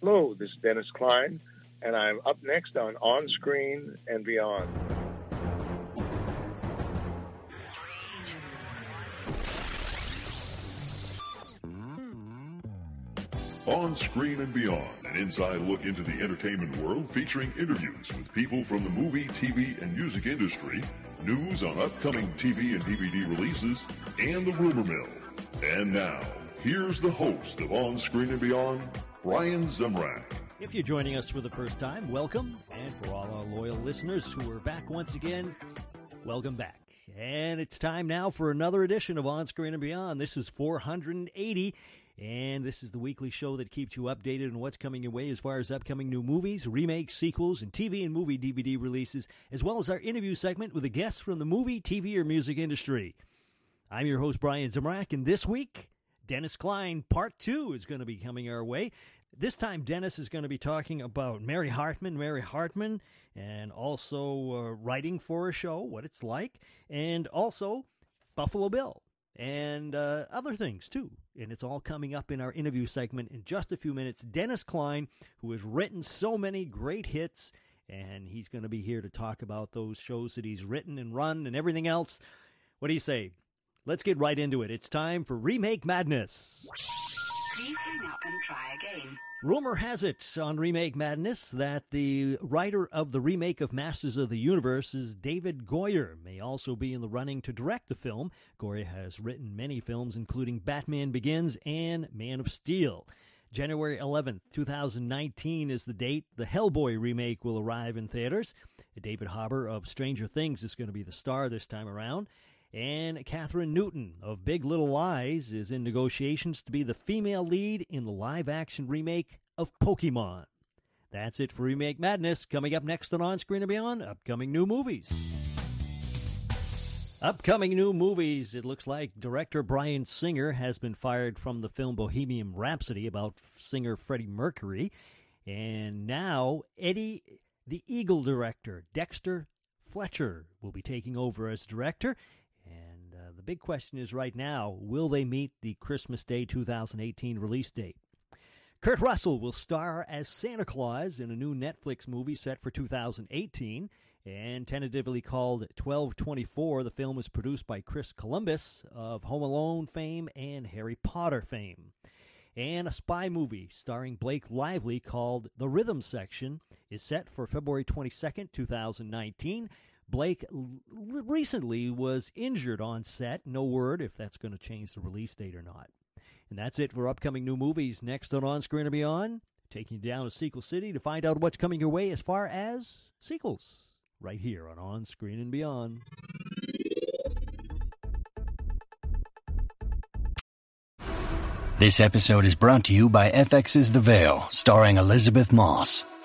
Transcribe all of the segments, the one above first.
Hello, this is Dennis Klein, and I'm up next on On Screen and Beyond. On Screen and Beyond, an inside look into the entertainment world featuring interviews with people from the movie, TV, and music industry, news on upcoming TV and DVD releases, and the rumor mill. And now, here's the host of On Screen and Beyond, Brian Zemrak. If you're joining us for the first time, welcome. And for all our loyal listeners who are back once again, welcome back. And it's time now for another edition of On Screen and Beyond. This is 480. And this is the weekly show that keeps you updated on what's coming your way as far as upcoming new movies, remakes, sequels, and TV and movie DVD releases, as well as our interview segment with a guest from the movie, TV, or music industry. I'm your host, Brian Zemrak, and this week, Dennis Klein Part 2 is going to be coming our way. This time, Dennis is going to be talking about Mary Hartman, Mary Hartman, and also uh, writing for a show, what it's like, and also Buffalo Bill and uh, other things too. And it's all coming up in our interview segment in just a few minutes. Dennis Klein, who has written so many great hits, and he's going to be here to talk about those shows that he's written and run and everything else. What do you say? Let's get right into it. It's time for Remake Madness. Please hang up and try again. Rumor has it on Remake Madness that the writer of the remake of Masters of the Universe is David Goyer, may also be in the running to direct the film. Goyer has written many films, including Batman Begins and Man of Steel. January 11th, 2019 is the date. The Hellboy remake will arrive in theaters. David Harbour of Stranger Things is going to be the star this time around. And Kathryn Newton of Big Little Lies is in negotiations to be the female lead in the live action remake of Pokemon. That's it for Remake Madness. Coming up next on On Screen and Beyond, upcoming new movies. Upcoming new movies. It looks like director Bryan Singer has been fired from the film Bohemian Rhapsody about singer Freddie Mercury. And now Eddie, the Eagle director, Dexter Fletcher, will be taking over as director. Big question is right now will they meet the Christmas Day 2018 release date? Kurt Russell will star as Santa Claus in a new Netflix movie set for 2018 and tentatively called 1224. The film is produced by Chris Columbus of Home Alone fame and Harry Potter fame. And a spy movie starring Blake Lively called The Rhythm Section is set for February 22nd, 2019. Blake l- recently was injured on set. No word if that's going to change the release date or not. And that's it for upcoming new movies. Next on On Screen and Beyond, taking you down to Sequel City to find out what's coming your way as far as sequels. Right here on On Screen and Beyond. This episode is brought to you by FX's The Veil, starring Elisabeth Moss.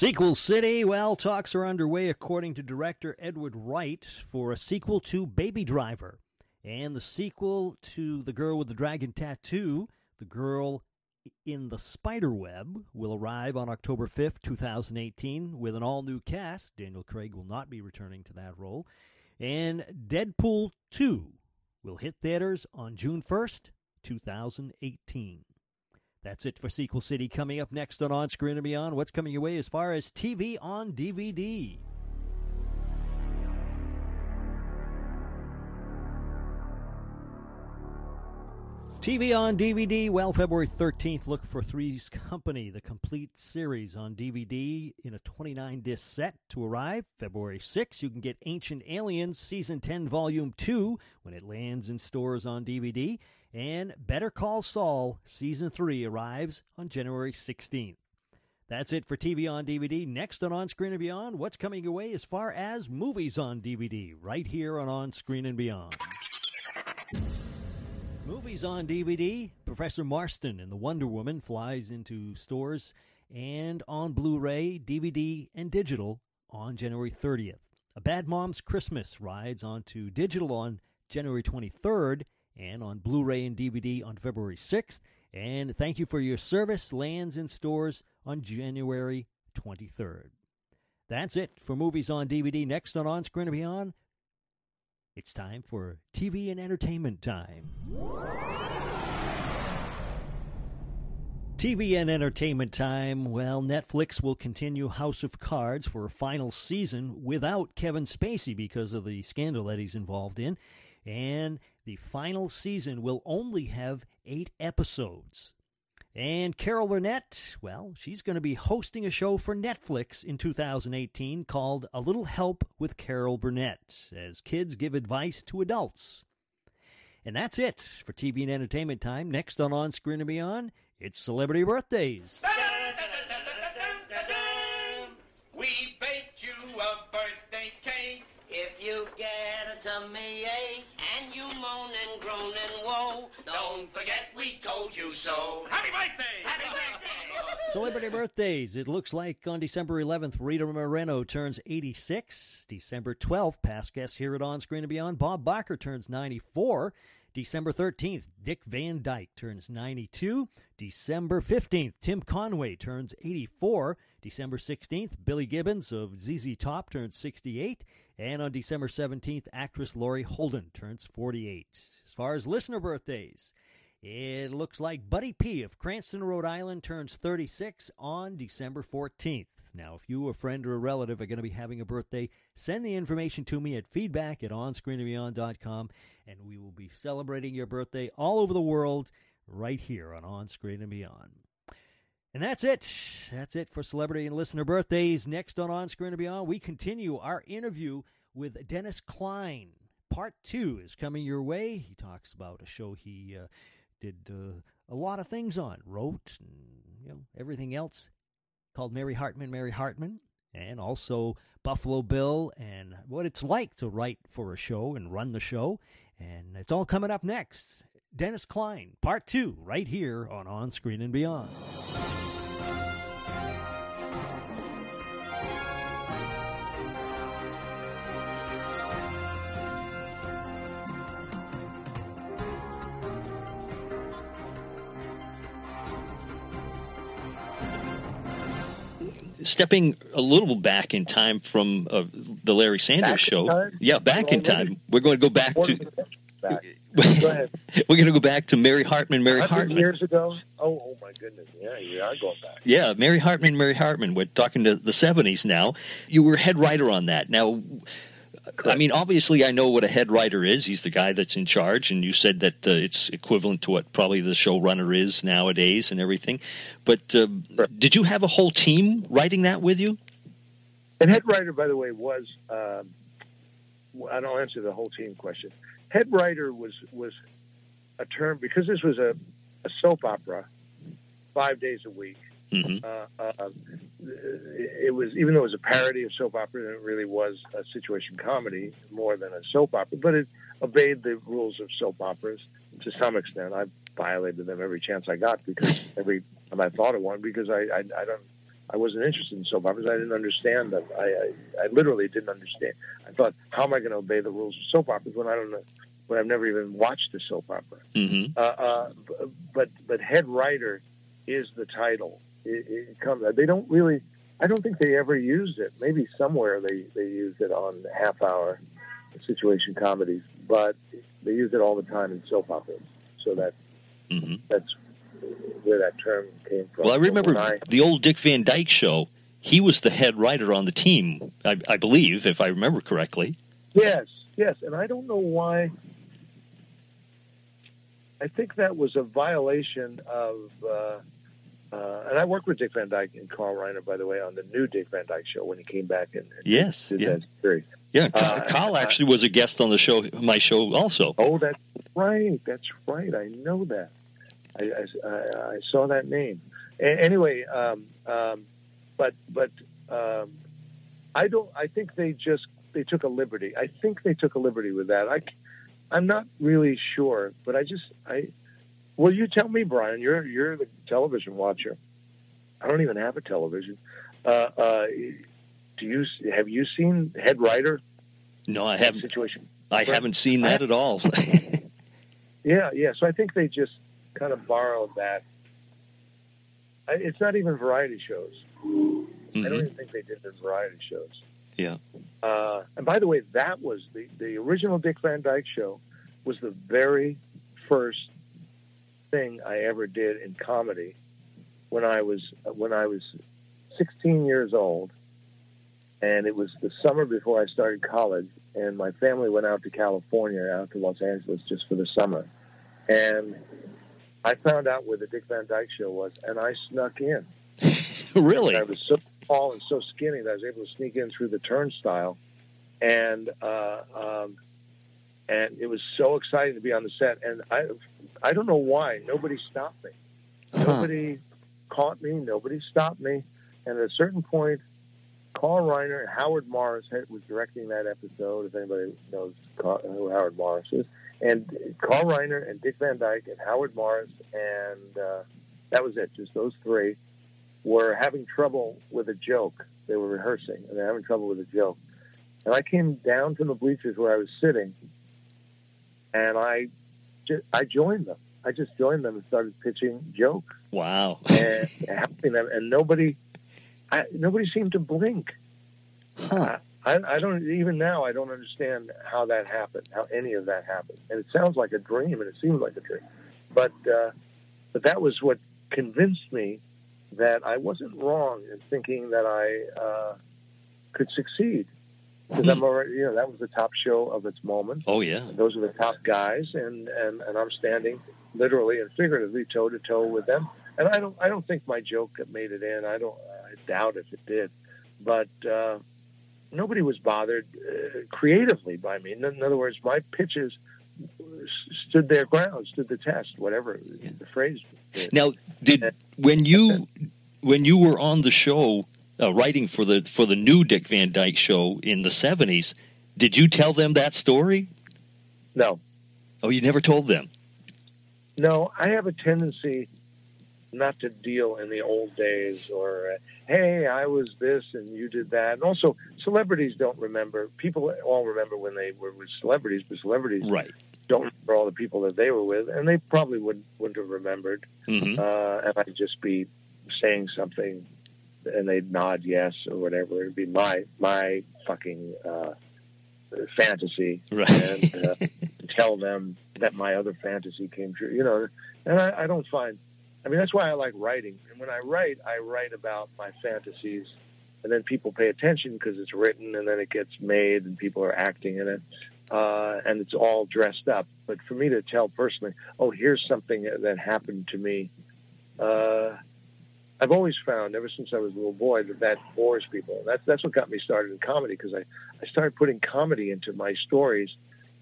Sequel City. Well, talks are underway, according to director Edgar Wright, for a sequel to Baby Driver. And the sequel to The Girl with the Dragon Tattoo, The Girl in the Spider Web, will arrive on October 5th, 2018, with an all new cast. Daniel Craig will not be returning to that role. And Deadpool 2 will hit theaters on June 1st, 2018. That's it for Sequel City. Coming up next on On Screen and Beyond, what's coming your way as far as TV on DVD? TV on DVD. Well, February 13th, look for Three's Company, the complete series on DVD in a 29 disc set to arrive. February 6th, you can get Ancient Aliens Season 10, Volume 2 when it lands in stores on DVD. And Better Call Saul Season 3 arrives on January 16th. That's it for TV on DVD. Next on On Screen and Beyond, what's coming your way as far as movies on DVD, right here on On Screen and Beyond. Movies on DVD. Professor Marston and the Wonder Woman flies into stores and on Blu ray, DVD, and digital on January 30th. A Bad Mom's Christmas rides onto digital on January 23rd and on Blu ray and DVD on February 6th. And thank you for your service lands in stores on January 23rd. That's it for movies on DVD. Next on On Screen and Beyond, it's time for TV and entertainment time. TV and entertainment time. Well, Netflix will continue House of Cards for a final season without Kevin Spacey because of the scandal that he's involved in. And the final season will only have eight episodes. And Carol Burnett, well, she's going to be hosting a show for Netflix in 2018 called A Little Help with Carol Burnett as kids give advice to adults. And that's it for TV and entertainment time. Next on On Screen and Beyond, it's celebrity birthdays. We forget we told you so. Happy birthday! Happy birthday! Celebrity birthdays. It looks like on December 11th, Rita Moreno turns 86. December 12th, past guest here at On Screen and Beyond, Bob Barker turns 94. December 13th, Dick Van Dyke turns 92. December 15th, Tim Conway turns 84. December 16th, Billy Gibbons of ZZ Top turns 68. And on December 17th, actress Laurie Holden turns 48. As far as listener birthdays, it looks like Buddy P of Cranston, Rhode Island turns 36 on December 14th. Now, if you, a friend, or a relative are going to be having a birthday, send the information to me at feedback at onscreenandbeyond.com, and we will be celebrating your birthday all over the world right here on On Screen and Beyond. And that's it. That's it for celebrity and listener birthdays. Next on On Screen and Beyond, we continue our interview with Dennis Klein. Part two is coming your way. He talks about a show he uh, did uh, a lot of things on, wrote, and you know everything else called Mary Hartman, Mary Hartman, and also Buffalo Bill, and what it's like to write for a show and run the show. And it's all coming up next. Dennis Klein, part two, right here on On Screen and Beyond. Stepping a little back in time from uh, the Larry Sanders Back show. time? Yeah, back in time. We're going to go back to. Back. Go. We're going to go back to Mary Hartman. Mary Hartman. years ago? Oh, oh my goodness. Yeah, you are going back. Yeah, Mary Hartman. Mary Hartman. We're talking to the seventies now. You were head writer on that. Now, I mean, obviously, I know what a head writer is. He's the guy that's in charge, and you said that uh, it's equivalent to what probably the showrunner is nowadays and everything. But uh, did you have a whole team writing that with you? And head writer, by the way, was um, I don't answer the whole team question. Head writer was was a term because this was a, a soap opera, five days a week. Hmm Uh, uh, it was even though it was a parody of soap opera, it really was a situation comedy more than a soap opera. But it obeyed the rules of soap operas to some extent. I violated them every chance I got because every time I thought of one because I I, I don't I wasn't interested in soap operas. I didn't understand them. I, I, I literally didn't understand. I thought, how am I going to obey the rules of soap operas when I don't know, when I've never even watched a soap opera? hmm Uh, uh, but but head writer is the title. It, it comes. They don't really. I don't think they ever used it. Maybe somewhere they they used it on half hour situation comedies, but they use it all the time in soap operas. So that hmm that's where that term came from. Well, I remember I- the old Dick Van Dyke show. He was the head writer on the team, I, I believe, if I remember correctly. Yes, yes, and I don't know why. I think that was a violation of, uh, uh, and I worked with Dick Van Dyke and Carl Reiner, by the way, on the new Dick Van Dyke show when he came back and, and Yes, did yeah. that series. Yeah, Carl, Uh, Carl actually was a guest on the show, my show, also. Oh, that's right. That's right. I know that. I, I, I- I saw that name. A- anyway, um, um, but but um, I don't. I think they just they took a liberty. I think they took a liberty with that. I I'm not really sure, but I just I. Well, you tell me, Brian. You're you're the television watcher. I don't even have a television. Uh, uh, do you have you seen Head Writer No, I haven't. situation? I haven't seen that at all. Yeah, yeah. So I think they just kind of borrowed that. I- It's not even variety shows. I don't Mhm. even think they did the variety shows. Yeah. Uh, and by the way, that was the, the original Dick Van Dyke show was the very first thing I ever did in comedy when I was when I was 16 years old, and it was the summer before I started college, and my family went out to California, out to Los Angeles, just for the summer, and I found out where the Dick Van Dyke show was, and I snuck in. really? I was so tall and so skinny that I was able to sneak in through the turnstile, and uh, um, and it was so exciting to be on the set. And I I don't know why nobody stopped me. Huh. Nobody caught me. Nobody stopped me. And at a certain point, Carl Reiner and Howard Morris had, was directing that episode. If anybody knows who Howard Morris is, and Carl Reiner and Dick Van Dyke and Howard Morris, and uh, that was it. Just those three were having trouble with a joke. They were rehearsing, and they're having trouble with a joke. And I came down from the bleachers where I was sitting, and I, just, I joined them. I just joined them and started pitching jokes Wow. and helping them, and nobody, I, nobody seemed to blink. Huh. I, I don't even now. I don't understand how that happened, how any of that happened. And it sounds like a dream, and it seems like a dream. But uh, but that was what convinced me that I wasn't wrong in thinking that I uh, could succeed. Because I'm already, you know, that was the top show of its moment. Oh yeah. Those are the top guys, and, and, and I'm standing literally and figuratively toe to toe with them. And I don't I don't think my joke made it in. I don't I doubt if it did, but uh, nobody was bothered uh, creatively by me. In, in other words, my pitches stood their ground, stood the test, whatever the phrase. is. Now, did when you when you were on the show uh, writing for the for the new Dick Van Dyke show in the seventies, did you tell them that story? No, Oh, you never told them. No, I have a tendency not to deal in the old days or, uh, hey, I was this and you did that. And also, celebrities don't remember. People all remember when they were with celebrities, but celebrities Right. don't remember all the people that they were with, and they probably wouldn't, wouldn't have remembered. hmm Uh, and I'd just be saying something and they'd nod yes or whatever. It'd be my, my fucking uh, fantasy Right. and uh, tell them that my other fantasy came true. You know, and I, I don't find. I mean, that's why I like writing. And when I write, I write about my fantasies, and then people pay attention because it's written, and then it gets made, and people are acting in it, uh, and it's all dressed up. But for me to tell personally, oh, here's something that happened to me. Uh, I've always found, ever since I was a little boy, that that bores people. That's that's what got me started in comedy because I, I started putting comedy into my stories,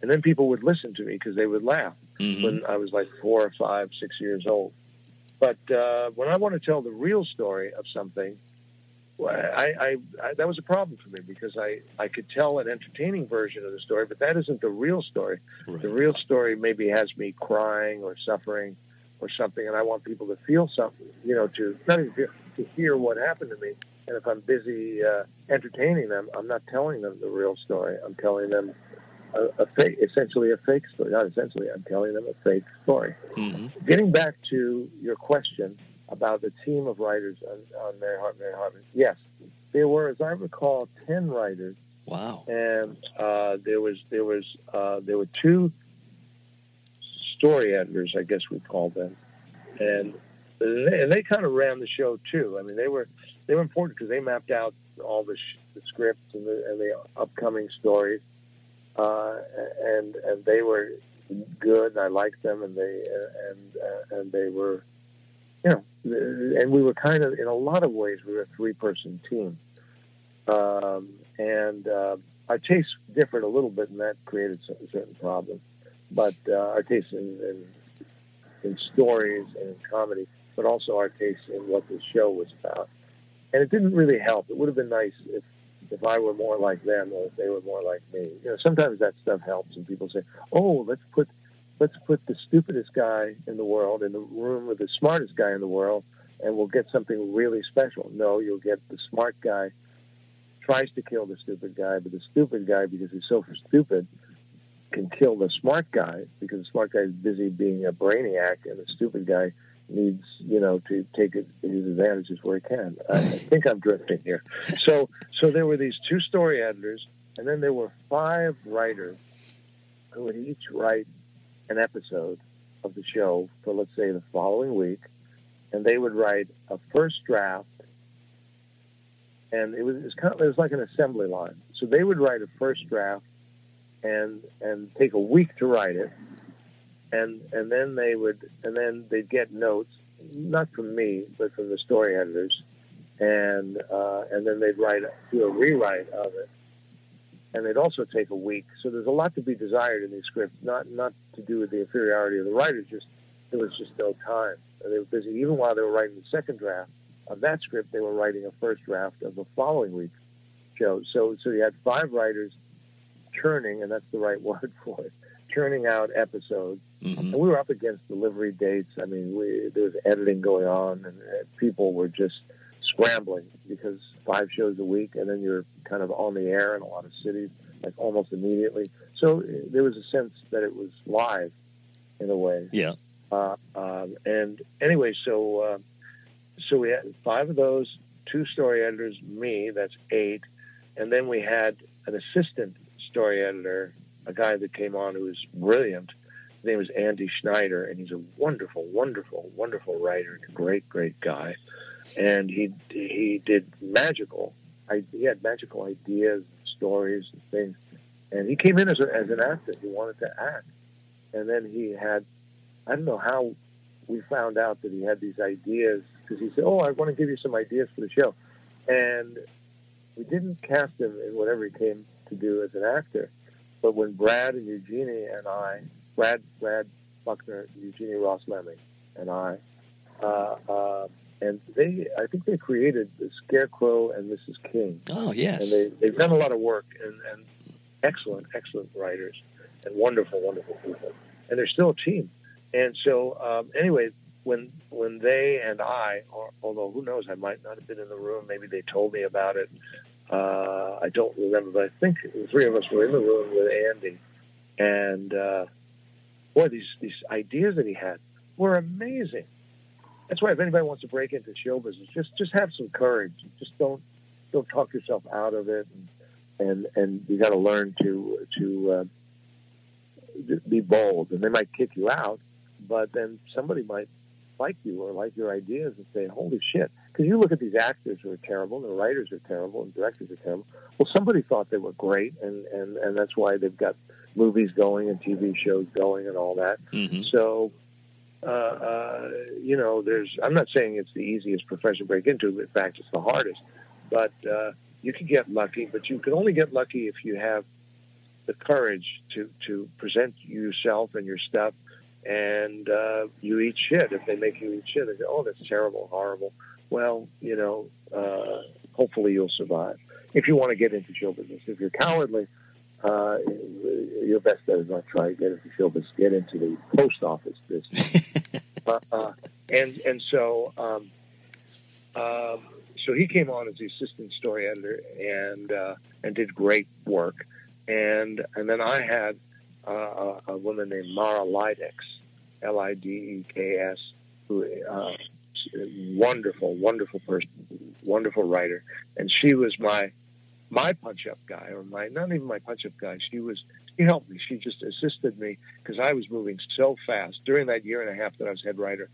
and then people would listen to me because they would laugh hmm when I was like four or five, six years old. But uh, when I want to tell the real story of something, well, I, I, I that was a problem for me because I, I could tell an entertaining version of the story, but that isn't the real story. Right. The real story maybe has me crying or suffering or something, and I want people to feel something, you know, to not even feel, to hear what happened to me. And if I'm busy uh, entertaining them, I'm not telling them the real story. I'm telling them a, a fake, essentially a fake story. Not essentially, I'm telling them a fake story. hmm Getting back to your question about the team of writers on, on Mary Hart, Mary Hartman, yes, there were, as I recall, ten writers Wow. and uh, there was there was uh, there were two story editors, I guess we called them, and they, and they kind of ran the show too. I mean, they were they were important because they mapped out all the, sh- the scripts and the, and the upcoming stories, uh, and and they were good, and I liked them, and they and uh, and they were, you know, and we were kind of in a lot of ways we were a three person team, um, and uh, our tastes differed a little bit, and that created cer- certain problems. But uh, our taste in, in in stories and in comedy, but also our taste in what the show was about, and it didn't really help. It would have been nice if if I were more like them or if they were more like me. You know, sometimes that stuff helps, and people say, "Oh, let's put let's put the stupidest guy in the world in the room with the smartest guy in the world, and we'll get something really special." No, you'll get the smart guy tries to kill the stupid guy, but the stupid guy, because he's so stupid, can kill the smart guy because the smart guy is busy being a brainiac, and the stupid guy needs, you know, to take his advantages where he can. I, I think I'm drifting here. So, so there were these two story editors, and then there were five writers who would each write an episode of the show for, let's say, the following week, and they would write a first draft and it was, it was kind of it was like an assembly line. So they would write a first draft and and take a week to write it, and and then they would and then they'd get notes, not from me, but from the story editors, and uh, and then they'd write do a rewrite of it, and they'd also take a week. So there's a lot to be desired in these scripts, not not to do with the inferiority of the writers, just there was just no time. They were busy even while they were writing the second draft of that script. They were writing a first draft of the following week show. So so you had five writers churning, and that's the right word for it, churning out episodes. Mm-hmm. And we were up against delivery dates. I mean, we, there was editing going on, and uh, people were just scrambling because five shows a week, and then you're kind of on the air in a lot of cities, like almost immediately. So uh, there was a sense that it was live in a way. Yeah. Uh, um, and anyway, so uh, so we had five of those, two story editors, me, that's eight, and then we had an assistant story editor, a guy that came on who was brilliant. His name was Andy Schneider, and he's a wonderful, wonderful, wonderful writer and a great, great guy. And he he did magical. I, he had magical ideas, stories, and things. And he came in as, a, as an actor. He wanted to act, and then he had I don't know how we found out that he had these ideas because he said, "Oh, I want to give you some ideas for the show," and we didn't cast him in whatever he came to do as an actor. But when Brad and Eugenie and I, Brad, Brad Buckner, Eugenie Ross Leming, and I, uh, uh, and they, I think they created the Scarecrow and Mrs. King. Oh yes. And they, they've done a lot of work and, and excellent, excellent writers and wonderful, wonderful people. And they're still a team. And so, um, anyway, when when they and I, or, although who knows, I might not have been in the room. Maybe they told me about it. Uh, I don't remember, but I think the three of us were in the room with Andy, and uh, boy, these these ideas that he had were amazing. That's why if anybody wants to break into show business, just just have some courage. Just don't don't talk yourself out of it, and and, and you got to learn to to uh, be bold. And they might kick you out, but then somebody might like you or like your ideas and say, "Holy shit!" Because you look at these actors who are terrible, and the writers are terrible, and directors are terrible. Well, somebody thought they were great, and and and that's why they've got movies going and TV shows going and all that. Mhm. So, uh, uh, you know, there's. I'm not saying it's the easiest profession to break into. In fact, it's the hardest. But uh, you can get lucky, but you can only get lucky if you have the courage to to present yourself and your stuff and uh, you eat shit. If they make you eat shit, they say, "Oh, that's terrible, horrible." Well, you know, uh, hopefully you'll survive. If you want to get into show business, if you're cowardly, uh, your best bet is not try to get into show business. Get into the post office business. uh, uh, and and so um, um, so he came on as the assistant story editor and uh, and did great work. And and then I had uh, a, woman named Mara Lideks, L I D E K S, who uh, wonderful, wonderful person, wonderful writer, and she was my my punch up guy, or my not even my punch up guy. She was she helped me. She just assisted me because I was moving so fast during that year and a half that I was head writer.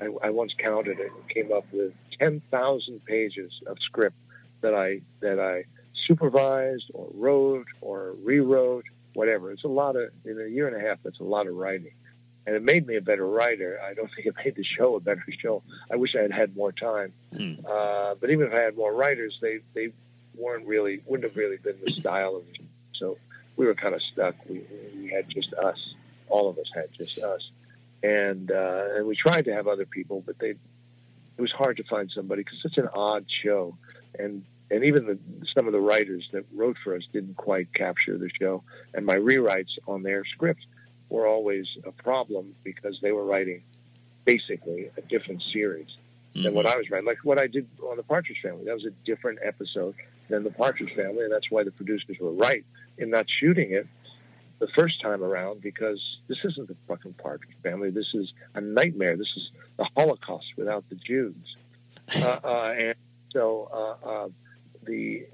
I, I once counted it and came up with ten thousand pages of script that I that I supervised or wrote or rewrote, whatever. It's a lot of in a year and a half. That's a lot of writing, and it made me a better writer. I don't think it made the show a better show. I wish I had had more time. Hmm. Uh, but even if I had more writers, they they weren't really wouldn't have really been the style of the show. So we were kind of stuck. We we had just us. All of us had just us, and uh, and we tried to have other people, but they it was hard to find somebody because it's an odd show, and and even the, some of the writers that wrote for us didn't quite capture the show. And my rewrites on their script were always a problem because they were writing basically a different series than what I was writing. Like what I did on the Partridge Family, that was a different episode. than the Partridge Family, and that's why the producers were right in not shooting it the first time around because this isn't the fucking Partridge Family. This is a nightmare. This is the Holocaust without the Jews. Uh, uh, and so uh, uh, the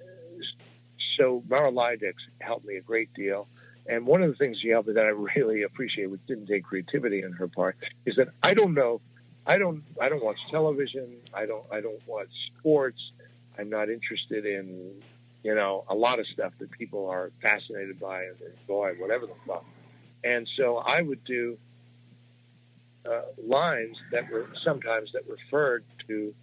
so Mara Lideks helped me a great deal. And one of the things she helped me that I really appreciate, which didn't take creativity on her part, is that I don't know, I don't, I don't watch television. I don't, I don't watch sports. I'm not interested in, you know, a lot of stuff that people are fascinated by and enjoy, whatever the fuck. And so I would do uh, lines that were sometimes that referred to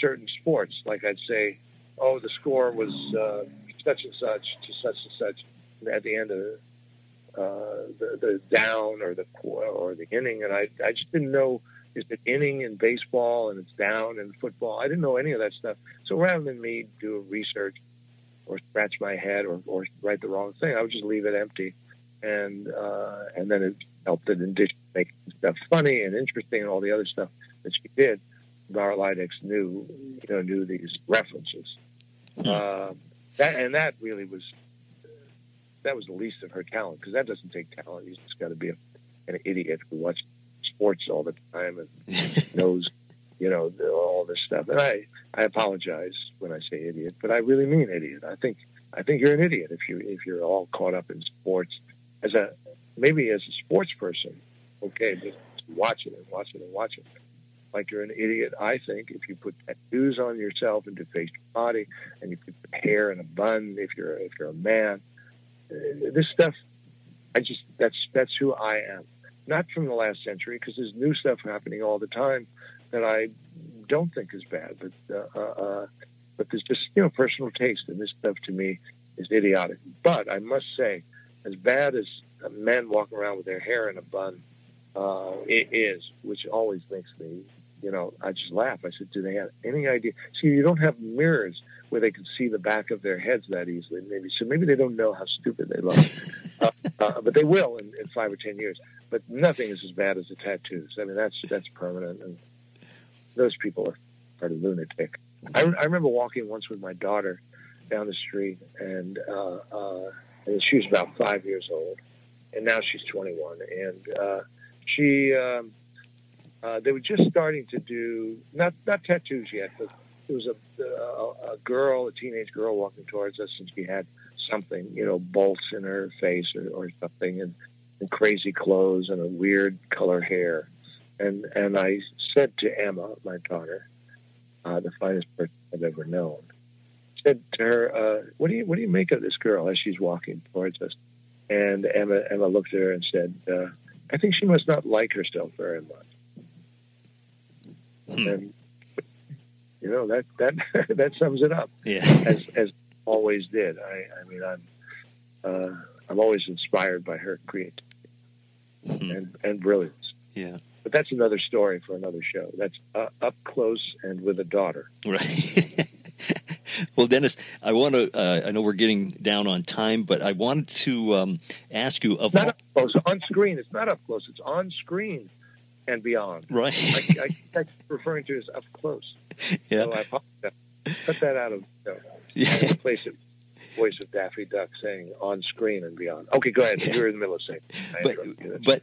certain sports. Like I'd say, oh, the score was uh, such and such to such and such at the end of uh, the, the down or the or the inning, and I I just didn't know is it inning in baseball and it's down in football. I didn't know any of that stuff. So rather than me do research or scratch my head or, or write the wrong thing, I would just leave it empty, and uh, and then it helped it in addition to making stuff funny and interesting and all the other stuff that she did. Lideks knew you know knew these references. Hmm. Uh, that and that really was that was the least of her talent because that doesn't take talent. You just got to be a, an idiot who watches sports all the time and knows, you know, all this stuff. And I, I apologize when I say idiot, but I really mean idiot. I think, I think you're an idiot if you if you're all caught up in sports as a maybe as a sports person, okay, but watch it and watch it and watch it. Like you're an idiot, I think, if you put tattoos on yourself and deface your body, and you put hair in a bun if you're if you're a man. This stuff, I just that's that's who I am. Not from the last century, because there's new stuff happening all the time that I don't think is bad, but uh, uh, uh, but there's just you know personal taste, and this stuff to me is idiotic. But I must say, as bad as men walking around with their hair in a bun uh, it is, which always makes me, you know, I just laugh. I said, do they have any idea? See, you don't have mirrors where they can see the back of their heads that easily. Maybe so. Maybe they don't know how stupid they look, uh, uh, but they will in, in five or ten years. But nothing is as bad as the tattoos. I mean, that's that's permanent, and those people are, are lunatic. I, I remember walking once with my daughter down the street, and, uh, uh, and she was about five years old, and now she's 21, and uh, she um, uh, they were just starting to do not not tattoos yet, but there was a, a a girl, a teenage girl, walking towards us, and she had something, you know, bolts in her face or, or something, and, and crazy clothes and a weird color hair, and and I said to Emma, my daughter, uh, the finest person I've ever known, said to her, uh, "What do you what do you make of this girl as she's walking towards us?" And Emma Emma looked at her and said. Uh, I think she must not like herself very much. Hmm. And you know that that that sums it up. Yeah. As as always did. I I mean I'm uh, I'm always inspired by her creativity Hmm. and and brilliance. Yeah. But that's another story for another show. That's uh, up close and with a daughter. Right. well, Dennis, I want to. Uh, I know we're getting down on time, but I wanted to um, ask you of Not up close on screen. It's not up close. It's on screen and beyond. right. I, I, keep referring to as up close. yeah. So I apologize. Cut that out of you know, yeah. replace it. Voice of Daffy Duck saying on screen and beyond. Okay, go ahead. Yeah. You're in the middle of saying. I But interrupted you. That's- but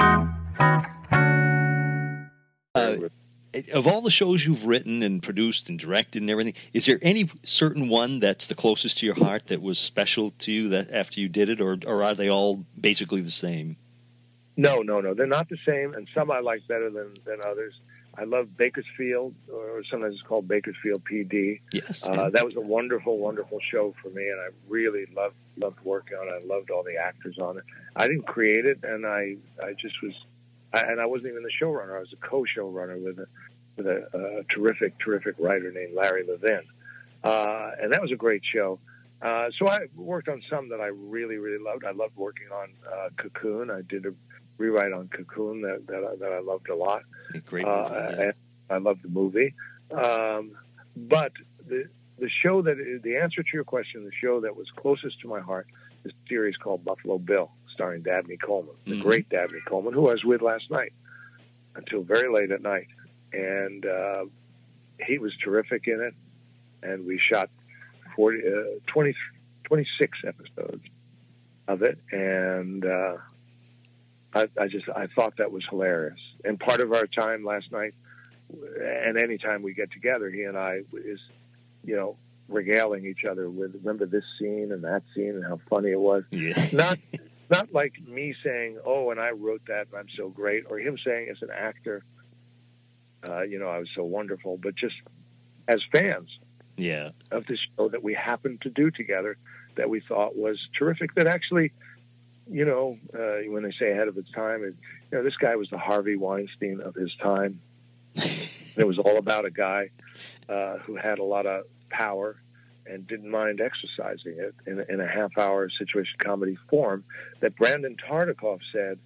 Uh, of all the shows you've written and produced and directed and everything, is there any certain one that's the closest to your heart that was special to you that after you did it, or or are they all basically the same? no, no, no. They're not the same, and some I like better than, than others. I love Bakersfield, or sometimes it's called Bakersfield PD. Yes. Uh, that was a wonderful, wonderful show for me, and I really loved loved working on it. I loved all the actors on it. I didn't create it, and I I just was, I, and I wasn't even the showrunner. I was a co-showrunner with a with a, a terrific, terrific writer named Larry Levin, uh, and that was a great show. Uh, so I worked on some that I really, really loved. I loved working on uh, Cocoon. I did a rewrite on Cocoon that that I, that I loved a lot. Great Uh, movie, yeah. I loved the movie. Um, but the the show that the answer to your question, the show that was closest to my heart, is a series called Buffalo Bill, starring Dabney Coleman, the Mhm. great Dabney Coleman, who I was with last night until very late at night, and uh, he was terrific in it. And we shot 40, uh, 20, 26 episodes of it, and uh, I, I just I thought that was hilarious. And part of our time last night, and any time we get together, he and I is, you know, regaling each other with remember this scene and that scene and how funny it was. Yeah. Not not like me saying, "Oh, and I wrote that and I'm so great," or him saying as an actor, uh, you know, I was so wonderful, but just as fans Yeah. of this show that we happened to do together that we thought was terrific. That actually, you know, uh, when they say ahead of its time, it, you know, this guy was the Harvey Weinstein of his time. it was all about a guy uh, who had a lot of power and didn't mind exercising it in, a- in a half-hour situation comedy form. That Brandon Tartikoff said,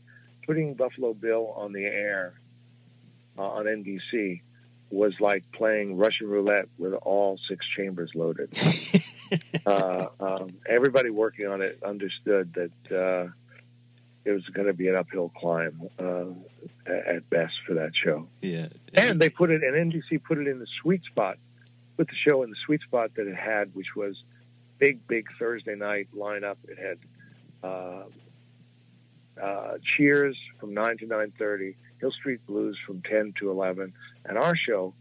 putting Buffalo Bill on the air uh, on NBC was like playing Russian roulette with all six chambers loaded. uh, um, everybody working on it understood that uh, it was going to be an uphill climb uh, at best for that show. Yeah. And they put it, and NBC put it in the sweet spot, put the show in the sweet spot that it had, which was big, big Thursday night lineup. It had uh, uh, Cheers from nine to nine thirty, Hill Street Blues from ten to eleven, and our show,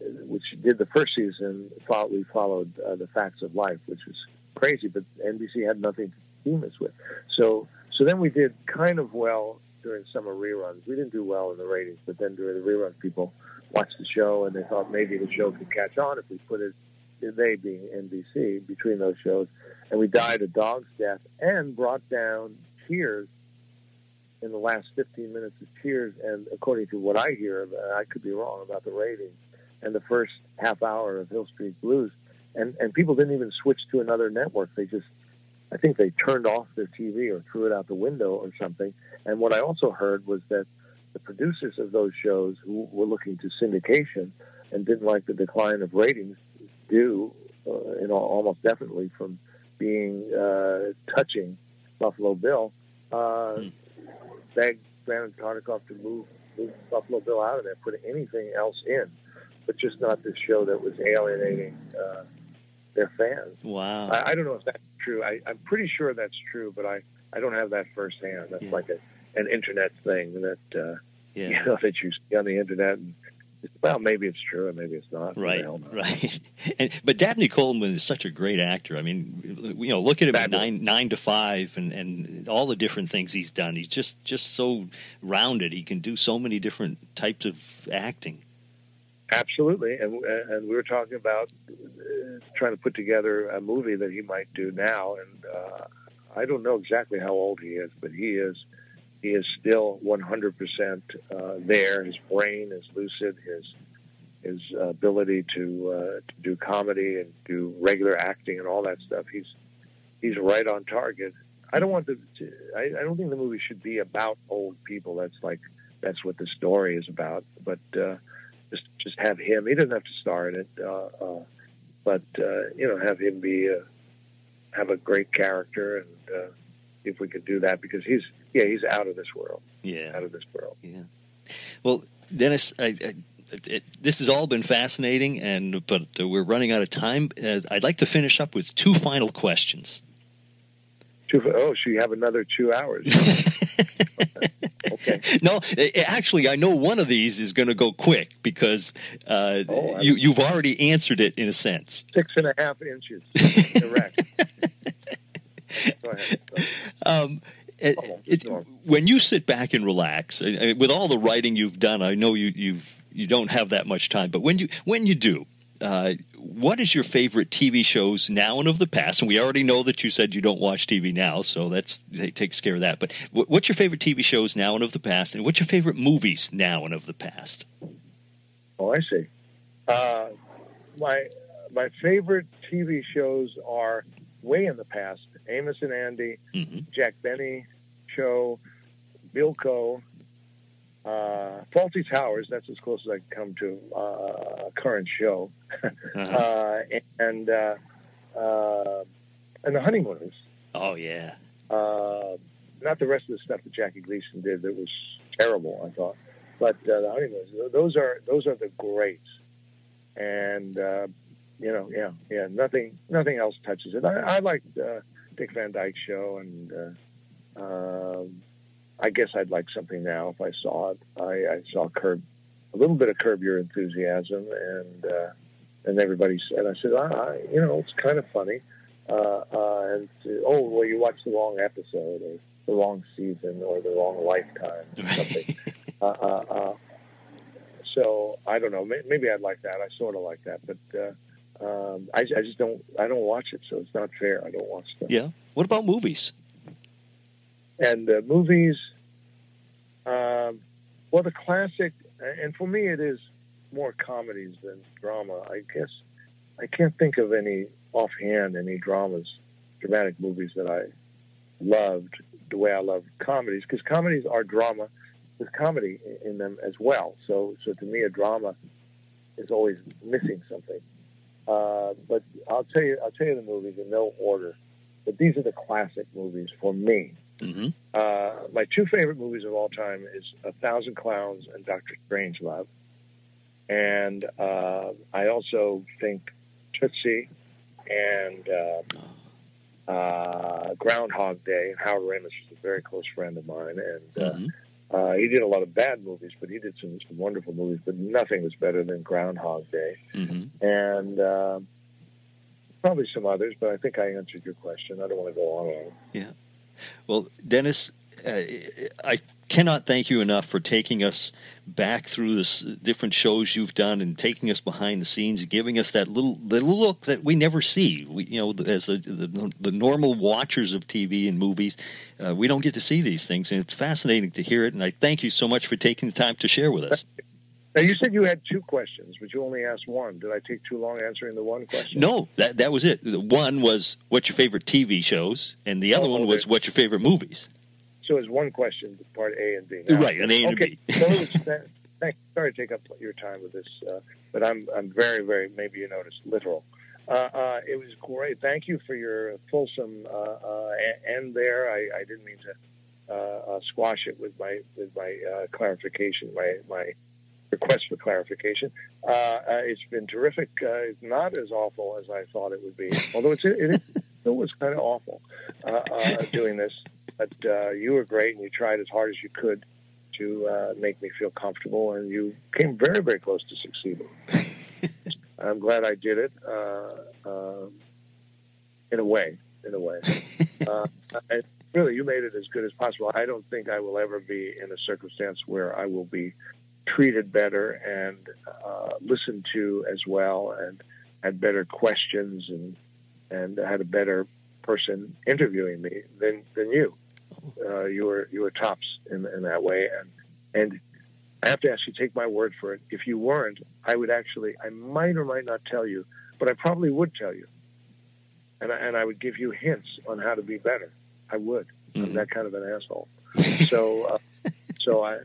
which did the first season, fo- we followed uh, the Facts of Life, which was crazy, but NBC had nothing to team us with. So, so then we did kind of well during summer reruns. We didn't do well in the ratings, but then during the reruns, people watched the show and they thought maybe the show could catch on if we put it, they being NBC, between those shows. And we died a dog's death and brought down Cheers in the last 15 minutes of Cheers. And according to what I hear, I could be wrong about the ratings, and the first half hour of Hill Street Blues. And, and people didn't even switch to another network. They just, I think they turned off their TV or threw it out the window or something. And what I also heard was that the producers of those shows who were looking to syndication and didn't like the decline of ratings due, uh, you know, almost definitely from being uh, touching Buffalo Bill, uh, begged Brandon Tartikoff to move, move Buffalo Bill out of there, put anything else in, but just not this show that was alienating uh, their fans. Wow. I, I don't know if that's true. I, I'm pretty sure that's true, but I, I don't have that firsthand. That's Yeah. like a, an internet thing that uh, yeah. you know that you see on the internet. And well, maybe it's true and maybe it's not. Right, right. And but Dabney Coleman is such a great actor. I mean, you know, look at him at nine nine to five, and and all the different things he's done. He's just just so rounded. He can do so many different types of acting. Absolutely, and and we were talking about uh, trying to put together a movie that he might do now, and uh, I don't know exactly how old he is, but he is he is still 100 percent uh, there. His brain is lucid. His his ability to uh, to do comedy and do regular acting and all that stuff. He's he's right on target. I don't want the I, I don't think the movie should be about old people. That's like that's what the story is about. But uh, just just have him. He doesn't have to star in it, uh, uh, but uh, you know, have him be uh, have a great character, and uh, if we could do that, because he's yeah, he's out of this world, Yeah, out of this world. yeah. Well, Dennis, I, I, it, this has all been fascinating, and but uh, we're running out of time. Uh, I'd like to finish up with two final questions. Two, oh, so you have another two hours? okay. No, actually, I know one of these is going to go quick because uh, Oh, you, you've already answered it in a sense. Six and a half inches. Correct. Go ahead. Um, it, it, when you sit back and relax, I- I- with all the writing you've done, I know you you've you don't have that much time, but when you when you do, uh, what is your favorite TV shows now and of the past? And we already know that you said you don't watch TV now, so that's that takes care of that. But what's your favorite TV shows now and of the past, and what's your favorite movies now and of the past? Oh, I see. Uh, my my favorite TV shows are way in the past. Amos and Andy, hmm Jack Benny show, Bilko, uh, Fawlty Towers. That's as close as I can come to uh, a current show, Uh-huh. uh, and uh, uh, and the Honeymooners. Oh yeah. Uh, not the rest of the stuff that Jackie Gleason did that was terrible, I thought. But uh, the Honeymooners, those are those are the greats, and uh, you know, yeah, yeah, nothing nothing else touches it. I, I liked uh, Dick Van Dyke Show, and uh, um I guess I'd like something now if I saw it. I, I saw Curb, a little bit of Curb Your Enthusiasm, and uh, and everybody said, I said, I, I, you know, it's kind of funny. Uh, uh, and oh, well, you watched the wrong episode, or the wrong season, or the wrong lifetime, or something. uh, uh, uh, so I don't know. Maybe I'd like that. I sort of like that, but uh, um, I, I just don't. I don't watch it, so it's not fair. I don't watch stuff. Yeah. What about movies? And uh, movies, um, well, the classic, and for me, it is more comedies than drama. I guess I can't think of any offhand any dramas, dramatic movies that I loved the way I love comedies because comedies are drama. There's comedy in them as well. So, so to me, a drama is always missing something. Uh, but I'll tell you, I'll tell you the movies in no order. But these are the classic movies for me. Hmm Uh, my two favorite movies of all time is A Thousand Clowns and Doctor Strangelove. And uh, I also think Tootsie and uh, uh, Groundhog Day. Harold Ramis is a very close friend of mine, and uh, hmm uh, he did a lot of bad movies, but he did some, some wonderful movies. But nothing was better than Groundhog Day, hmm and uh, probably some others. But I think I answered your question. I don't want to go on on. Well, Dennis, uh, I cannot thank you enough for taking us back through the different shows you've done and taking us behind the scenes, giving us that little little look that we never see. We, you know, as the, the the normal watchers of TV and movies, uh, we don't get to see these things, and it's fascinating to hear it. And I thank you so much for taking the time to share with us. Now you said you had two questions, but you only asked one. Did I take too long answering the one question? No, that that was it. The One was what's your favorite TV shows, and the other Oh, one okay. was what's your favorite movies. So it's one question, part A and B. Now, Right, an A and okay. B. so it was, thank, sorry to take up your time with this, uh, but I'm I'm very very maybe you noticed literal. Uh, uh, it was great. Thank you for your fulsome uh, uh, end there. I, I didn't mean to uh, uh, squash it with my with my uh, clarification, my my request for clarification. Uh, uh, it's been terrific. Uh, it's not as awful as I thought it would be, although it's, it, it still was kind of awful uh, uh, doing this. But uh, you were great, and you tried as hard as you could to uh, make me feel comfortable, and you came very, very close to succeeding. I'm glad I did it. In a way, in a way. uh, I, really, you made it as good as possible. I don't think I will ever be in a circumstance where I will be treated better and uh, listened to as well, and had better questions and and had a better person interviewing me than than you. Uh, you were you were tops in in that way, and and I have to actually take my word for it. If you weren't, I would actually I might or might not tell you, but I probably would tell you, and I, and I would give you hints on how to be better. I would. I'm Mhm. that kind of an asshole. So uh, so I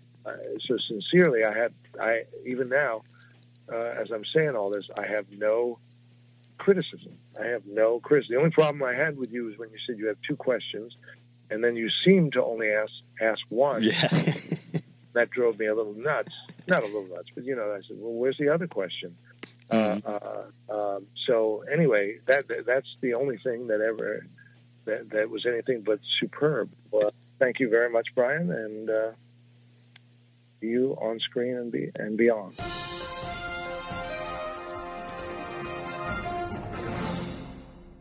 so sincerely I had I even now uh, as I'm saying all this I have no criticism. I have no criticism. The only problem I had with you is when you said you have two questions, and then you seemed to only ask ask one. Yeah. That drove me a little nuts. Not a little nuts, but you know, I said, "Well, where's the other question?" Mhm. Uh, uh, um, so anyway, that that's the only thing that ever that, that was anything but superb. Well, thank you very much, Brian, and uh, you on screen and be and beyond.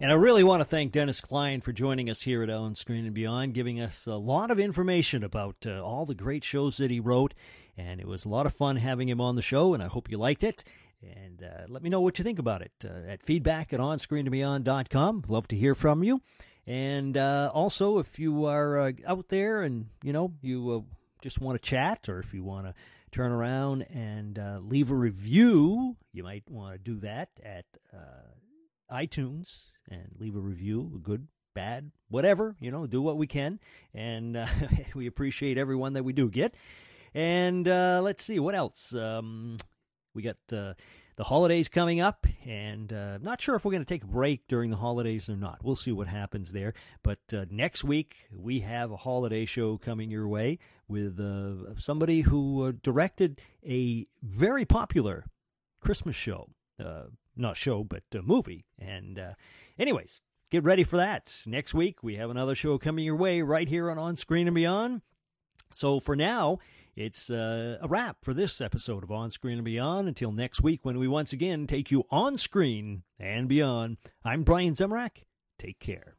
And I really want to thank Dennis Klein for joining us here at On Screen and Beyond, giving us a lot of information about uh, all the great shows that he wrote. And it was a lot of fun having him on the show, and I hope you liked it. And uh, let me know what you think about it uh, at feedback at onscreenandbeyond.com. Love to hear from you. And uh, also, if you are uh, out there and, you know, you uh, just want to chat or if you want to turn around and uh, leave a review. You might want to do that at uh, iTunes and leave a review, good, bad, whatever. You know, do what we can, and uh, we appreciate everyone that we do get. And uh, let's see what else. Um, we got uh, the holidays coming up, and uh, not sure if we're going to take a break during the holidays or not. We'll see what happens there. But uh, next week, we have a holiday show coming your way with uh, somebody who uh, directed a very popular Christmas show. Uh, not show, but a movie. And, uh, anyways, get ready for that. Next week, we have another show coming your way right here on On Screen and Beyond. So for now, it's uh, a wrap for this episode of On Screen and Beyond. Until next week, when we once again take you on screen and beyond, I'm Brian Zemrak. Take care.